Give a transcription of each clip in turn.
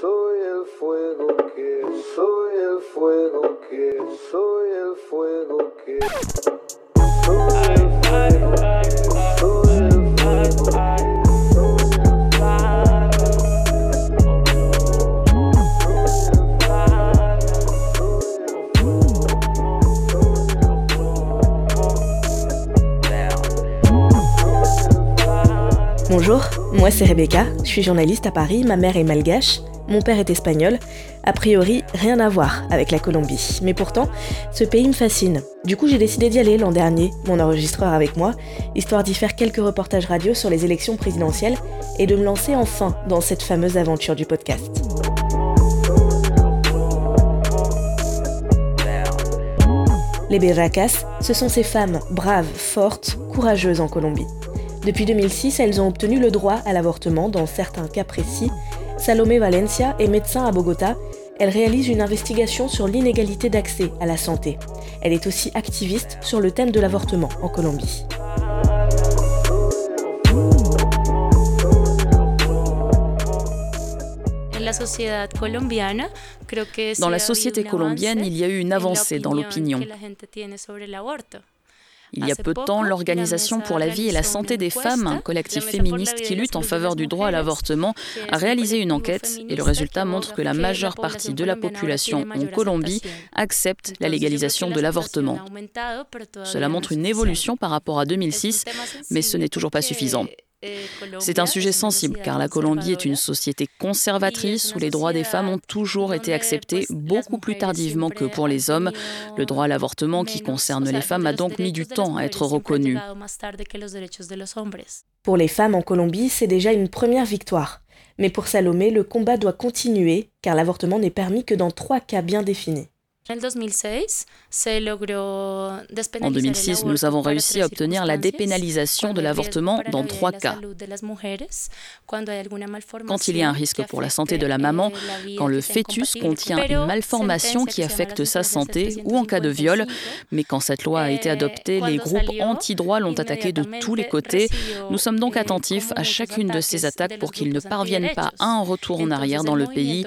soy el fuego soy el fuego soy el fuego que, Bonjour, moi c'est Rebecca, je suis journaliste à Paris, ma mère est malgache, mon père est espagnol, a priori rien à voir avec la Colombie, mais pourtant ce pays me fascine. Du coup j'ai décidé d'y aller l'an dernier, mon enregistreur avec moi, histoire d'y faire quelques reportages radio sur les élections présidentielles et de me lancer enfin dans cette fameuse aventure du podcast. Les berracas, ce sont ces femmes braves, fortes, courageuses en Colombie. Depuis 2006, elles ont obtenu le droit à l'avortement dans certains cas précis. Salomé Valencia est médecin à Bogota. Elle réalise une investigation sur l'inégalité d'accès à la santé. Elle est aussi activiste sur le thème de l'avortement en Colombie. Dans la société colombienne, il y a eu une avancée dans l'opinion. Il y a peu de temps, l'Organisation pour la vie et la santé des femmes, un collectif féministe qui lutte en faveur du droit à l'avortement, a réalisé une enquête et le résultat montre que la majeure partie de la population en Colombie accepte la légalisation de l'avortement. Cela montre une évolution par rapport à 2006, mais ce n'est toujours pas suffisant. C'est un sujet sensible car la Colombie est une société conservatrice où les droits des femmes ont toujours été acceptés beaucoup plus tardivement que pour les hommes. Le droit à l'avortement qui concerne les femmes a donc mis du temps à être reconnu. Pour les femmes en Colombie, c'est déjà une première victoire. Mais pour Salomé, le combat doit continuer car l'avortement n'est permis que dans trois cas bien définis. En 2006, nous avons réussi à obtenir la dépénalisation de l'avortement dans trois cas. Quand il y a un risque pour la santé de la maman, quand le fœtus contient une malformation qui affecte sa santé ou en cas de viol. Mais quand cette loi a été adoptée, les groupes anti-droit l'ont attaqué de tous les côtés. Nous sommes donc attentifs à chacune de ces attaques pour qu'ils ne parviennent pas à un retour en arrière dans le pays.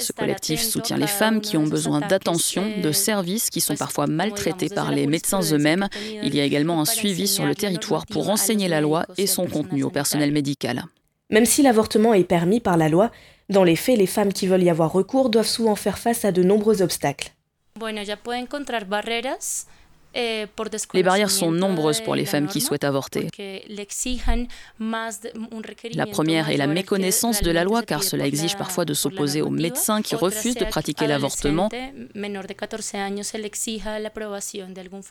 Ce collectif soutient les femmes qui ont besoin d'attention, de services qui sont parfois maltraités par les médecins eux-mêmes. Il y a également un suivi sur le territoire pour enseigner la loi et son contenu au personnel médical. Même si l'avortement est permis par la loi, dans les faits, les femmes qui veulent y avoir recours doivent souvent faire face à de nombreux obstacles. Les barrières sont nombreuses pour les femmes qui souhaitent avorter. La première est la méconnaissance de la loi car cela exige parfois de s'opposer aux médecins qui refusent de pratiquer l'avortement.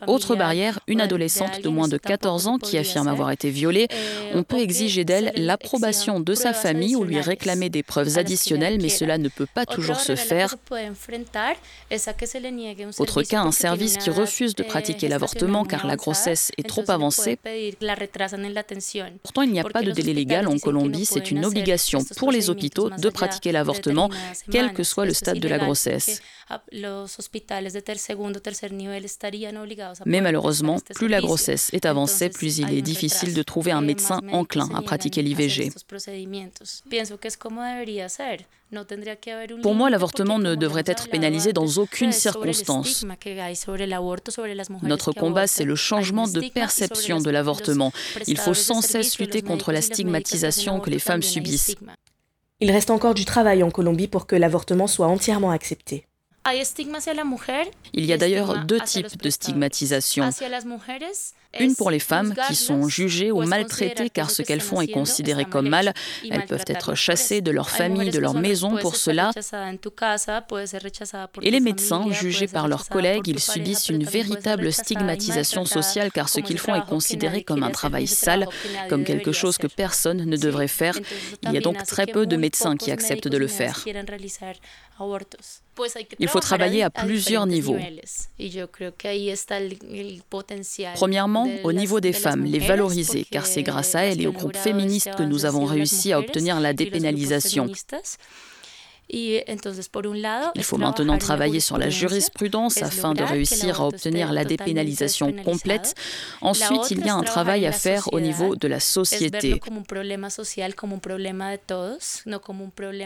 Autre barrière, une adolescente de moins de 14 ans qui affirme avoir été violée, on peut exiger d'elle l'approbation de sa famille ou lui réclamer des preuves additionnelles, mais cela ne peut pas toujours se faire. Autre cas, un service qui refuse de pratiquer l'avortement car la grossesse est trop avancée? Pourtant, il n'y a pas de délai légal en Colombie, c'est une obligation pour les hôpitaux de pratiquer l'avortement, quel que soit le stade de la grossesse. Mais malheureusement, plus la grossesse est avancée, plus il est difficile de trouver un médecin enclin à pratiquer l'IVG. Pour moi, l'avortement ne devrait être pénalisé dans aucune circonstance. Notre combat, c'est le changement de perception de l'avortement. Il faut sans cesse lutter contre la stigmatisation que les femmes subissent. Il reste encore du travail en Colombie pour que l'avortement soit entièrement accepté. Il y a d'ailleurs deux types de stigmatisation. Une pour les femmes qui sont jugées ou maltraitées car ce qu'elles font est considéré comme mal. Elles peuvent être chassées de leur famille, de leur maison pour cela. Et les médecins, jugés par leurs collègues, ils subissent une véritable stigmatisation sociale car ce qu'ils font est considéré comme un travail sale, comme quelque chose que personne ne devrait faire. Il y a donc très peu de médecins qui acceptent de le faire. Il faut travailler à plusieurs niveaux. Premièrement, au niveau des femmes, les valoriser, car c'est grâce à elles et aux groupes féministes que nous avons réussi à obtenir la dépénalisation. Il faut maintenant travailler sur la jurisprudence afin de réussir à obtenir la dépénalisation complète. Ensuite, il y a un travail à faire au niveau de la société.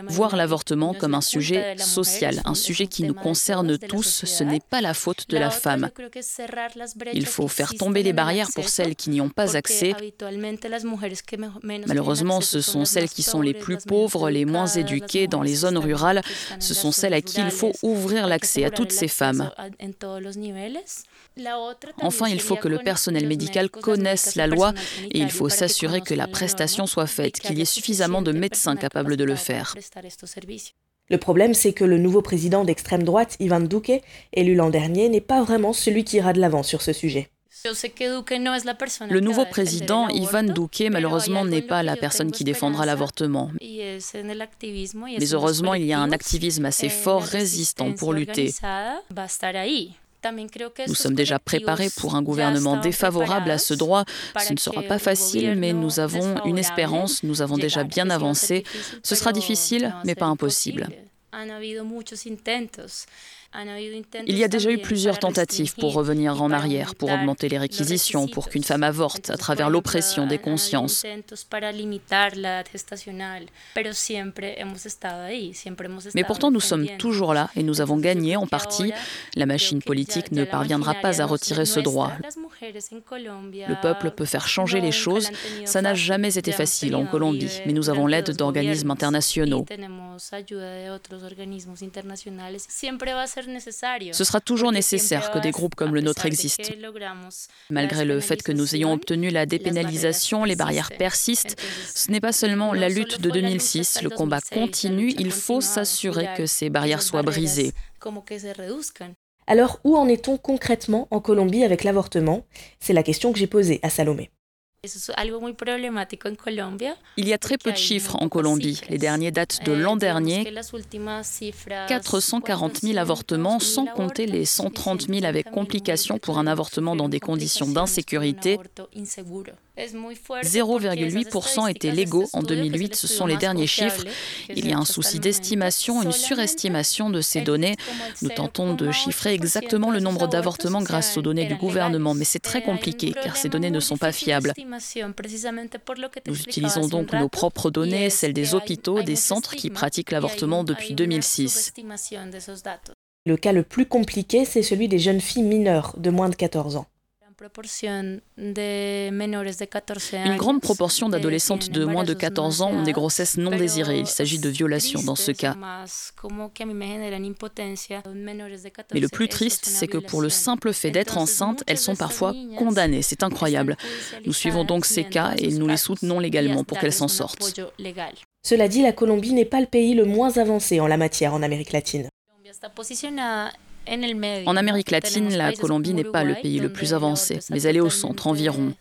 Voir l'avortement comme un sujet social, un sujet qui nous concerne tous, ce n'est pas la faute de la femme. Il faut faire tomber les barrières pour celles qui n'y ont pas accès. Malheureusement, ce sont celles qui sont les plus pauvres, les moins éduquées dans les zones rurales. Ce sont celles à qui il faut ouvrir l'accès à toutes ces femmes. Enfin, il faut que le personnel médical connaisse la loi et il faut s'assurer que la prestation soit faite, qu'il y ait suffisamment de médecins capables de le faire. Le problème, c'est que le nouveau président d'extrême droite, Ivan Duque, élu l'an dernier, n'est pas vraiment celui qui ira de l'avant sur ce sujet. Le nouveau président, Ivan Duque, malheureusement, n'est pas la personne qui défendra l'avortement. Mais heureusement, il y a un activisme assez fort résistant pour lutter. Nous sommes déjà préparés pour un gouvernement défavorable à ce droit. Ce ne sera pas facile, mais nous avons une espérance, nous avons déjà bien avancé. Ce sera difficile, mais pas impossible. Il y a déjà eu plusieurs tentatives pour revenir en arrière, pour augmenter les réquisitions, pour qu'une femme avorte à travers l'oppression des consciences. Mais pourtant, nous sommes toujours là et nous avons gagné en partie. La machine politique ne parviendra pas à retirer ce droit. Le peuple peut faire changer les choses. Ça n'a jamais été facile en Colombie, mais nous avons l'aide d'organismes internationaux. Ce sera toujours nécessaire que des groupes comme le nôtre existent. Malgré le fait que nous ayons obtenu la dépénalisation, les barrières persistent. Ce n'est pas seulement la lutte de 2006, le combat continue, il faut s'assurer que ces barrières soient brisées. Alors, où en est-on concrètement en Colombie avec l'avortement? C'est la question que j'ai posée à Salomé. Il y a très peu de chiffres en Colombie. Les derniers datent de l'an dernier. 440 000 avortements, sans compter les 130 000 avec complications pour un avortement dans des conditions d'insécurité. 0,8% étaient légaux en 2008, ce sont les derniers chiffres. Il y a un souci d'estimation, une surestimation de ces données. Nous tentons de chiffrer exactement le nombre d'avortements grâce aux données du gouvernement, mais c'est très compliqué car ces données ne sont pas fiables. Nous utilisons donc nos propres données, celles des hôpitaux, des centres qui pratiquent l'avortement depuis 2006. Le cas le plus compliqué, c'est celui des jeunes filles mineures de moins de 14 ans. Une grande proportion d'adolescentes de moins de 14 ans ont des grossesses non désirées. Il s'agit de violations dans ce cas. Mais le plus triste, c'est que pour le simple fait d'être enceinte, elles sont parfois condamnées. C'est incroyable. Nous suivons donc ces cas et nous les soutenons légalement pour qu'elles s'en sortent. Cela dit, la Colombie n'est pas le pays le moins avancé en la matière en Amérique latine. En Amérique latine, la Colombie n'est pas le pays le plus avancé, mais elle est au centre environ.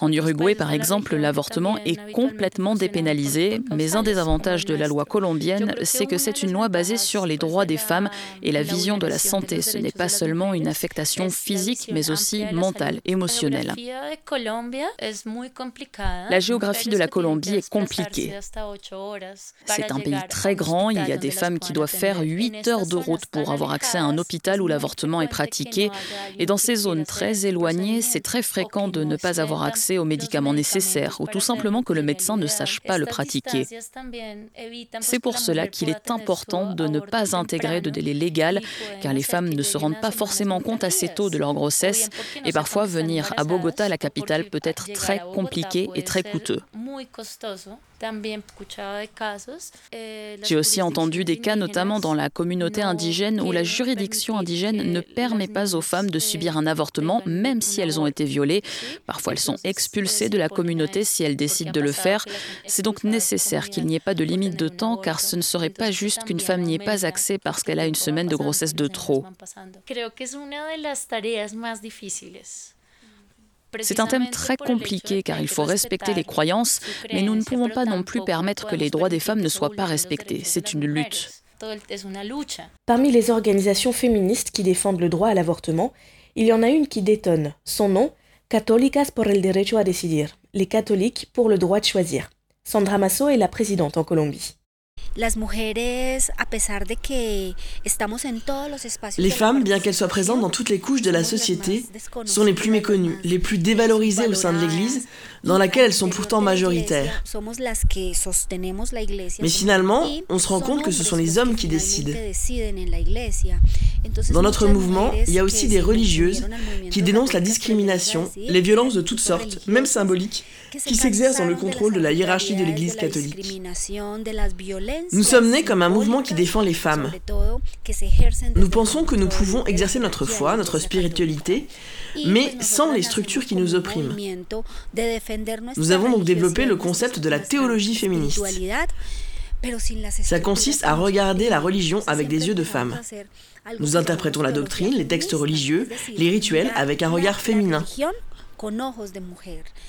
En Uruguay, par exemple, l'avortement est complètement dépénalisé, mais un des avantages de la loi colombienne, c'est que c'est une loi basée sur les droits des femmes et la vision de la santé. Ce n'est pas seulement une affectation physique, mais aussi mentale, émotionnelle. La géographie de la Colombie est compliquée. C'est un pays très grand, il y a des femmes qui doivent faire 8 heures de route pour avoir accès à un hôpital où l'avortement est pratiqué, et dans ces zones très éloignées, c'est très fréquent de ne pas avoir accès aux médicaments nécessaires ou tout simplement que le médecin ne sache pas le pratiquer. C'est pour cela qu'il est important de ne pas intégrer de délai légal car les femmes ne se rendent pas forcément compte assez tôt de leur grossesse et parfois venir à Bogota, la capitale, peut être très compliqué et très coûteux. Eh, J'ai aussi entendu des cas, notamment dans la communauté indigène, où la juridiction indigène ne permet pas aux femmes de subir un avortement, même si elles ont été violées. Parfois, elles sont expulsées de la communauté si elles décident de le faire. C'est donc nécessaire qu'il n'y ait pas de limite de temps, car ce ne serait pas juste qu'une femme n'y ait pas accès parce qu'elle a une semaine de grossesse de trop. C'est un thème très compliqué car il faut respecter les croyances, mais nous ne pouvons pas non plus permettre que les droits des femmes ne soient pas respectés. C'est une lutte. Parmi les organisations féministes qui défendent le droit à l'avortement, il y en a une qui détonne. Son nom Católicas por el derecho a decidir, les catholiques pour le droit de choisir. Sandra Masso est la présidente en Colombie. Les femmes, bien qu'elles soient présentes dans toutes les couches de la société, sont les plus méconnues, les plus dévalorisées au sein de l'Église, dans laquelle elles sont pourtant majoritaires. Mais finalement, on se rend compte que ce sont les hommes qui décident. Dans notre mouvement, il y a aussi des religieuses qui dénoncent la discrimination, les violences de toutes sortes, même symboliques, qui s'exercent dans le contrôle de la hiérarchie de l'Église catholique. Nous sommes nés comme un mouvement qui défend les femmes. Nous pensons que nous pouvons exercer notre foi, notre spiritualité, mais sans les structures qui nous oppriment. Nous avons donc développé le concept de la théologie féministe. Ça consiste à regarder la religion avec des yeux de femme. Nous interprétons la doctrine, les textes religieux, les rituels avec un regard féminin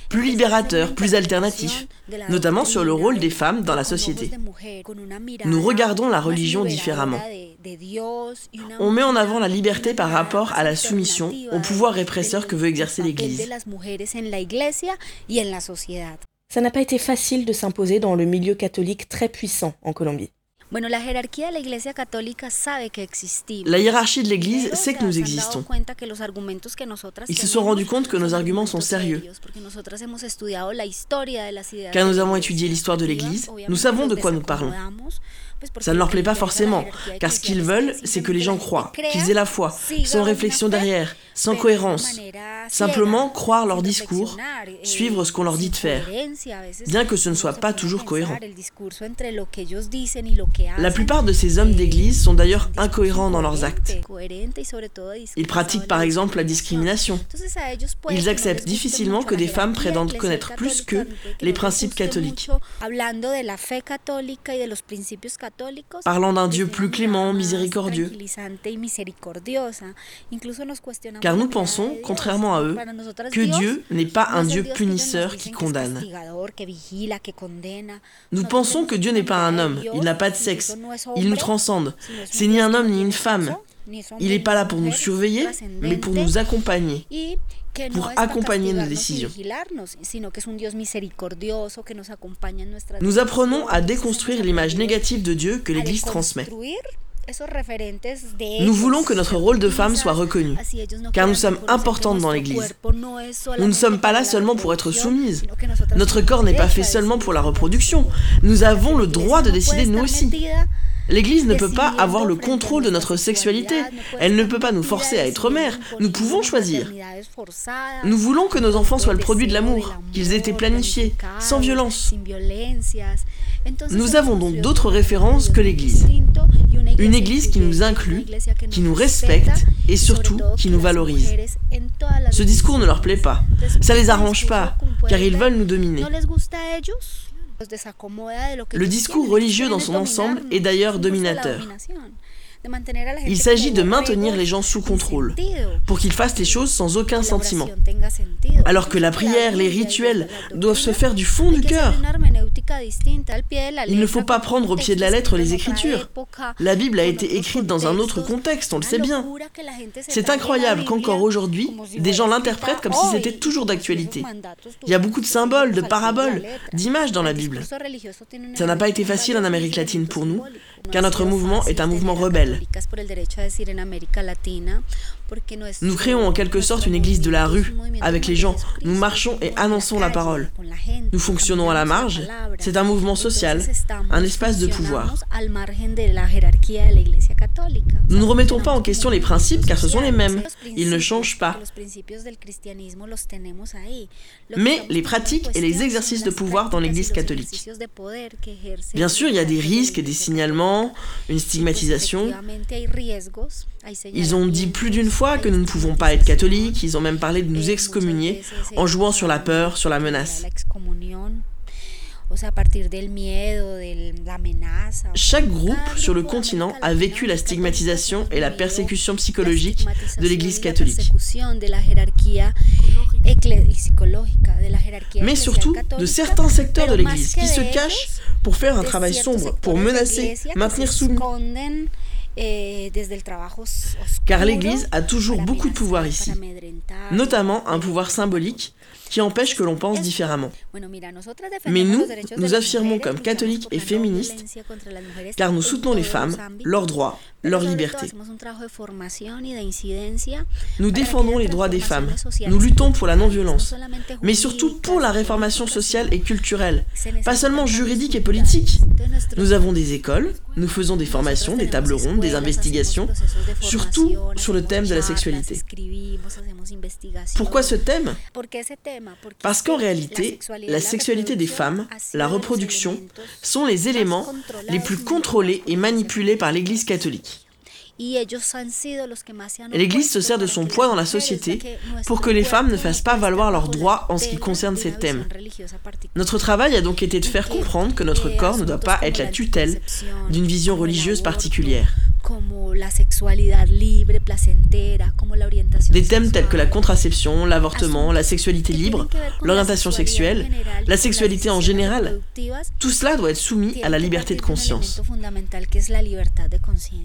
plus libérateur, plus alternatif, notamment sur le rôle des femmes dans la société. Nous regardons la religion différemment. On met en avant la liberté par rapport à la soumission, au pouvoir répresseur que veut exercer l'Église. Ça n'a pas été facile de s'imposer dans le milieu catholique très puissant en Colombie. La hiérarchie de l'Église sait que nous existons. Ils se sont rendus compte que nos arguments sont sérieux. Car nous avons étudié l'histoire de l'Église, nous savons de quoi nous parlons. Ça ne leur plaît pas forcément, car ce qu'ils veulent, c'est que les gens croient, qu'ils aient la foi, sans réflexion derrière, sans cohérence. Simplement croire leur discours, suivre ce qu'on leur dit de faire, bien que ce ne soit pas toujours cohérent. La plupart de ces hommes d'église sont d'ailleurs incohérents dans leurs actes. Ils pratiquent par exemple la discrimination. Ils acceptent difficilement que des femmes prétendent connaître plus qu'eux les principes catholiques. Parlant d'un Dieu plus clément, miséricordieux. Car nous pensons, contrairement à eux, que Dieu n'est pas un Dieu punisseur qui condamne. Nous pensons que Dieu n'est pas un homme, il n'a pas de sexe, il nous transcende. C'est ni un homme ni une femme. Il n'est pas là pour nous surveiller, mais pour nous accompagner pour accompagner nos décisions. Nous apprenons à déconstruire l'image négative de Dieu que l'Église transmet. Nous voulons que notre rôle de femme soit reconnu, car nous sommes importantes dans l'Église. Nous ne sommes pas là seulement pour être soumises. Notre corps n'est pas fait seulement pour la reproduction. Nous avons le droit de décider nous aussi. L'Église ne peut pas avoir le contrôle de notre sexualité. Elle ne peut pas nous forcer à être mère. Nous pouvons choisir. Nous voulons que nos enfants soient le produit de l'amour, qu'ils aient été planifiés, sans violence. Nous avons donc d'autres références que l'Église. Une Église qui nous inclut, qui nous respecte et surtout qui nous valorise. Ce discours ne leur plaît pas. Ça les arrange pas, car ils veulent nous dominer. Le discours religieux dans son ensemble est d'ailleurs dominateur. Il s'agit de maintenir les gens sous contrôle, pour qu'ils fassent les choses sans aucun sentiment. Alors que la prière, les rituels doivent se faire du fond du cœur. Il ne faut pas prendre au pied de la lettre les Écritures. La Bible a été écrite dans un autre contexte, on le sait bien. C'est incroyable qu'encore aujourd'hui, des gens l'interprètent comme si c'était toujours d'actualité. Il y a beaucoup de symboles, de paraboles, d'images dans la Bible. Ça n'a pas été facile en Amérique latine pour nous, car notre mouvement est un mouvement rebelle. por el derecho a decir en América Latina, Nous créons en quelque sorte une église de la rue, avec les gens. Nous marchons et annonçons la parole. Nous fonctionnons à la marge. C'est un mouvement social, un espace de pouvoir. Nous ne remettons pas en question les principes car ce sont les mêmes. Ils ne changent pas. Mais les pratiques et les exercices de pouvoir dans l'Église catholique. Bien sûr, il y a des risques et des signalements, une stigmatisation. Ils ont dit plus d'une fois que nous ne pouvons pas être catholiques, ils ont même parlé de nous excommunier en jouant sur la peur, sur la menace. Chaque groupe sur le continent a vécu la stigmatisation et la persécution psychologique de l'Église catholique. Mais surtout de certains secteurs de l'Église qui se cachent pour faire un travail sombre, pour menacer, maintenir soumis. Car l'Église a toujours beaucoup de pouvoir ici, notamment un pouvoir symbolique qui empêche que l'on pense différemment. Mais nous, nous affirmons comme catholiques et féministes, car nous soutenons les femmes, leurs droits, leur liberté. Nous défendons les droits des femmes, nous luttons pour la non-violence, mais surtout pour la réformation sociale et culturelle, pas seulement juridique et politique. Nous avons des écoles, nous faisons des formations, des tables rondes, des investigations, surtout sur le thème de la sexualité. Pourquoi ce thème Parce qu'en réalité, la sexualité des femmes, la reproduction, sont les éléments les plus contrôlés et manipulés par l'Église catholique. L'Église se sert de son poids dans la société pour que les femmes ne fassent pas valoir leurs droits en ce qui concerne ces thèmes. Notre travail a donc été de faire comprendre que notre corps ne doit pas être la tutelle d'une vision religieuse particulière. Des thèmes tels que la contraception, l'avortement, la sexualité libre, l'orientation sexuelle, la sexualité en général, tout cela doit être soumis à la liberté de conscience.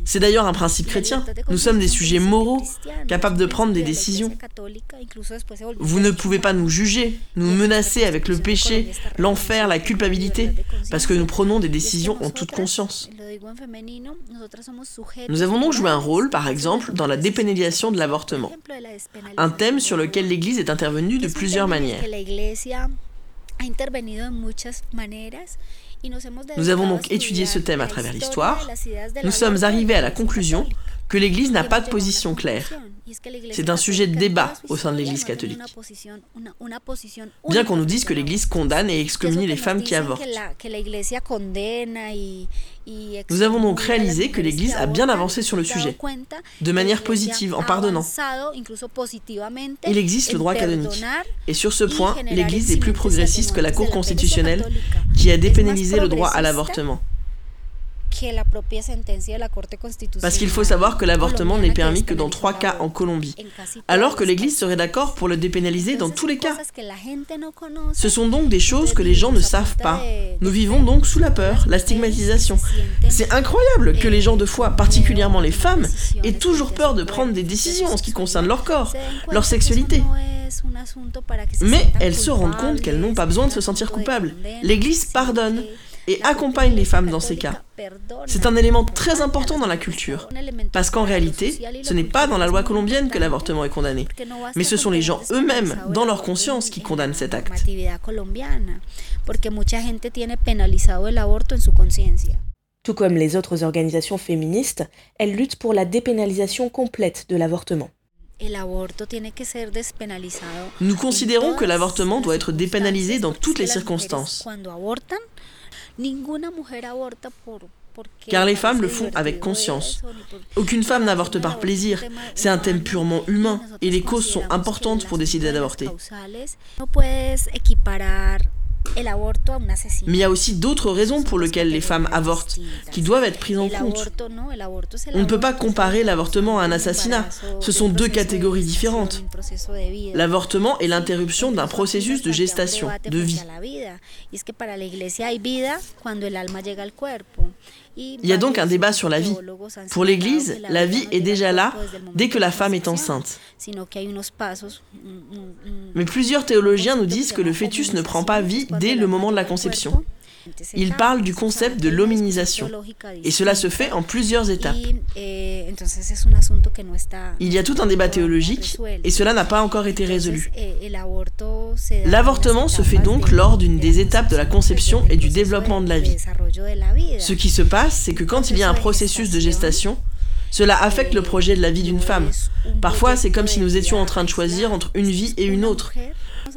C'est d'ailleurs un principe chrétien. Nous sommes des sujets moraux, capables de prendre des décisions. Vous ne pouvez pas nous juger, nous menacer avec le péché, l'enfer, la culpabilité, parce que nous prenons des décisions en toute conscience. Nous avons donc joué un rôle, par exemple, dans la dépénalisation de l'avortement, un thème sur lequel l'Église est intervenue de plusieurs manières. Nous avons donc étudié ce thème à travers l'histoire. Nous sommes arrivés à la conclusion que l'Église n'a pas de position claire. C'est un sujet de débat au sein de l'Église catholique. Bien qu'on nous dise que l'Église condamne et excommunie les femmes qui avortent. Nous avons donc réalisé que l'Église a bien avancé sur le sujet, de manière positive, en pardonnant. Il existe le droit canonique. Et sur ce point, l'Église est plus progressiste que la Cour constitutionnelle qui a dépénalisé le droit à l'avortement. Parce qu'il faut savoir que l'avortement n'est permis que dans trois cas en Colombie, alors que l'Église serait d'accord pour le dépénaliser dans tous les cas. Ce sont donc des choses que les gens ne savent pas. Nous vivons donc sous la peur, la stigmatisation. C'est incroyable que les gens de foi, particulièrement les femmes, aient toujours peur de prendre des décisions en ce qui concerne leur corps, leur sexualité. Mais elles se rendent compte qu'elles n'ont pas besoin de se sentir coupables. L'Église pardonne et accompagne les femmes dans ces cas. C'est un élément très important dans la culture, parce qu'en réalité, ce n'est pas dans la loi colombienne que l'avortement est condamné, mais ce sont les gens eux-mêmes, dans leur conscience, qui condamnent cet acte. Tout comme les autres organisations féministes, elles luttent pour la dépénalisation complète de l'avortement. Nous considérons que l'avortement doit être dépénalisé dans toutes les circonstances. Car les femmes le font avec conscience. Aucune femme n'avorte par plaisir. C'est un thème purement humain et les causes sont importantes pour décider d'avorter. Mais il y a aussi d'autres raisons pour lesquelles les femmes avortent, qui doivent être prises en compte. On ne peut pas comparer l'avortement à un assassinat. Ce sont deux catégories différentes. L'avortement est l'interruption d'un processus de gestation, de vie. Il y a donc un débat sur la vie. Pour l'Église, la vie est déjà là dès que la femme est enceinte. Mais plusieurs théologiens nous disent que le fœtus ne prend pas vie dès le moment de la conception. Il parle du concept de l'hominisation. Et cela se fait en plusieurs étapes. Il y a tout un débat théologique et cela n'a pas encore été résolu. L'avortement se fait donc lors d'une des étapes de la conception et du développement de la vie. Ce qui se passe, c'est que quand il y a un processus de gestation, cela affecte le projet de la vie d'une femme. Parfois, c'est comme si nous étions en train de choisir entre une vie et une autre.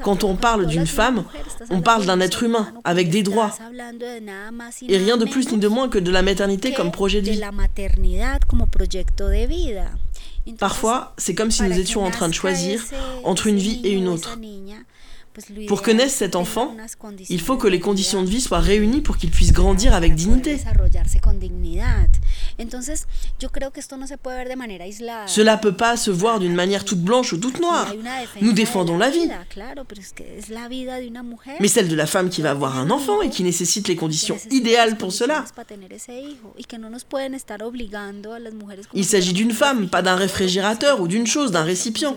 Quand on parle d'une femme, on parle d'un être humain, avec des droits. Et rien de plus ni de moins que de la maternité comme projet de vie. Parfois, c'est comme si nous étions en train de choisir entre une vie et une autre. Pour que naisse cet enfant, il faut que les conditions de vie soient réunies pour qu'il puisse grandir avec dignité. Cela ne peut pas se voir d'une manière toute blanche ou toute noire. Nous défendons la vie. Mais celle de la femme qui va avoir un enfant et qui nécessite les conditions idéales pour cela. Il s'agit d'une femme, pas d'un réfrigérateur ou d'une chose, d'un récipient.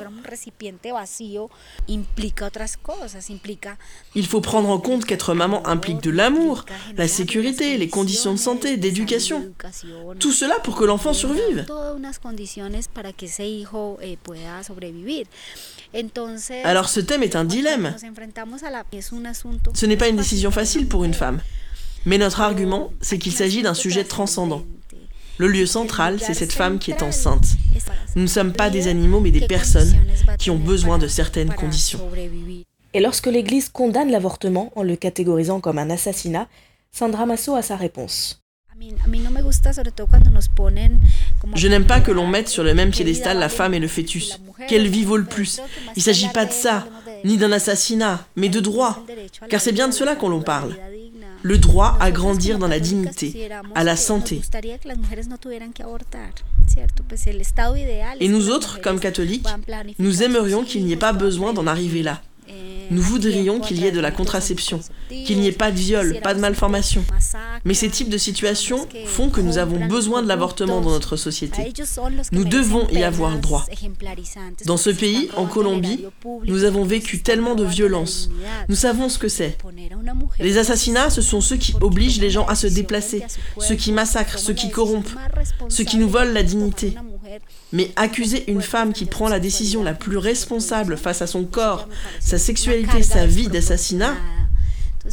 Il faut prendre en compte qu'être maman implique de l'amour, la sécurité, les conditions de santé, d'éducation. Tout cela pour que l'enfant survive. Alors ce thème est un dilemme. Ce n'est pas une décision facile pour une femme. Mais notre argument, c'est qu'il s'agit d'un sujet transcendant. Le lieu central, c'est cette femme qui est enceinte. Nous ne sommes pas des animaux, mais des personnes qui ont besoin de certaines conditions. Et lorsque l'Église condamne l'avortement en le catégorisant comme un assassinat, Sandra Masso a sa réponse. Je n'aime pas que l'on mette sur le même piédestal la femme et le fœtus. Quelle vie vaut le plus Il ne s'agit pas de ça, ni d'un assassinat, mais de droit. Car c'est bien de cela qu'on l'on parle. Le droit à grandir dans la dignité, à la santé. Et nous autres, comme catholiques, nous aimerions qu'il n'y ait pas besoin d'en arriver là. Nous voudrions qu'il y ait de la contraception, qu'il n'y ait pas de viol, pas de malformation. Mais ces types de situations font que nous avons besoin de l'avortement dans notre société. Nous devons y avoir droit. Dans ce pays, en Colombie, nous avons vécu tellement de violence. Nous savons ce que c'est. Les assassinats, ce sont ceux qui obligent les gens à se déplacer, ceux qui massacrent, ceux qui corrompent, ceux qui nous volent la dignité. Mais accuser une femme qui prend la décision la plus responsable face à son corps, sa sexualité, sa vie d'assassinat,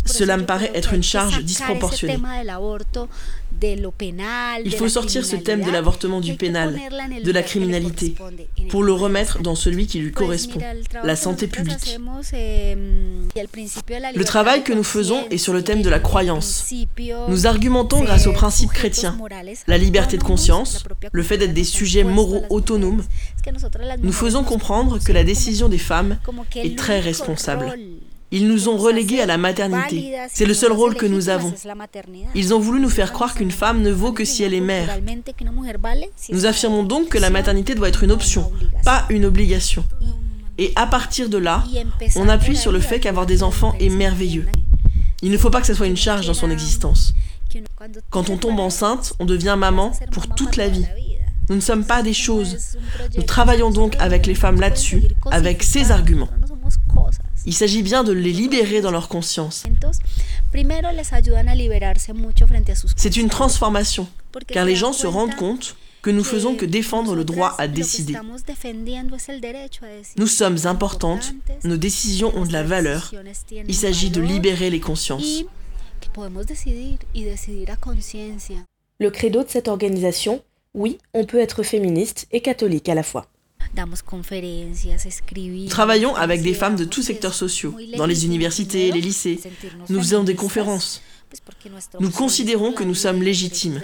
cela me paraît être une charge disproportionnée. Il faut sortir ce thème de l'avortement du pénal, de la criminalité, pour le remettre dans celui qui lui correspond, la santé publique. Le travail que nous faisons est sur le thème de la croyance. Nous argumentons grâce aux principes chrétiens, la liberté de conscience, le fait d'être des sujets moraux autonomes. Nous faisons comprendre que la décision des femmes est très responsable. Ils nous ont relégués à la maternité. C'est le seul rôle que nous avons. Ils ont voulu nous faire croire qu'une femme ne vaut que si elle est mère. Nous affirmons donc que la maternité doit être une option, pas une obligation. Et à partir de là, on appuie sur le fait qu'avoir des enfants est merveilleux. Il ne faut pas que ce soit une charge dans son existence. Quand on tombe enceinte, on devient maman pour toute la vie. Nous ne sommes pas des choses. Nous travaillons donc avec les femmes là-dessus, avec ces arguments. Il s'agit bien de les libérer dans leur conscience. C'est une transformation, car les gens se rendent compte que nous faisons que défendre le droit à décider. Nous sommes importantes, nos décisions ont de la valeur. Il s'agit de libérer les consciences. Le credo de cette organisation, oui, on peut être féministe et catholique à la fois. Nous travaillons avec des femmes de tous secteurs sociaux, dans les universités, les lycées. Nous faisons des conférences. Nous considérons que nous sommes légitimes.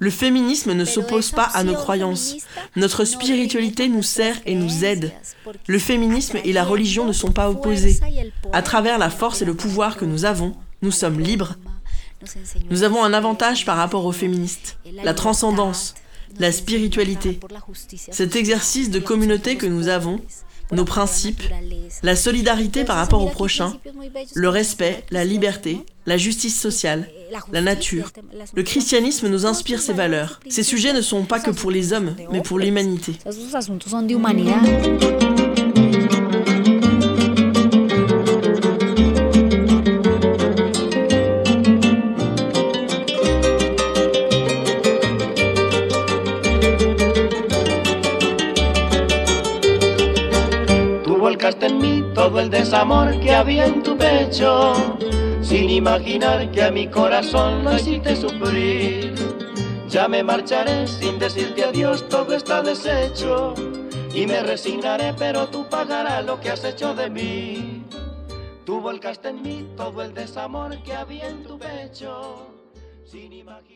Le féminisme ne s'oppose pas à nos croyances. Notre spiritualité nous sert et nous aide. Le féminisme et la religion ne sont pas opposés. À travers la force et le pouvoir que nous avons, nous sommes libres. Nous avons un avantage par rapport aux féministes, la transcendance, la spiritualité, cet exercice de communauté que nous avons, nos principes, la solidarité par rapport au prochain, le respect, la liberté, la justice sociale, la nature. Le christianisme nous inspire ces valeurs. Ces sujets ne sont pas que pour les hommes, mais pour l'humanité. Todo el desamor que había en tu pecho, sin imaginar que a mi corazón lo hiciste sufrir. Ya me marcharé sin decirte adiós, todo está deshecho, y me resignaré, pero tú pagarás lo que has hecho de mí. Tú volcaste en mí todo el desamor que había en tu pecho, sin imaginar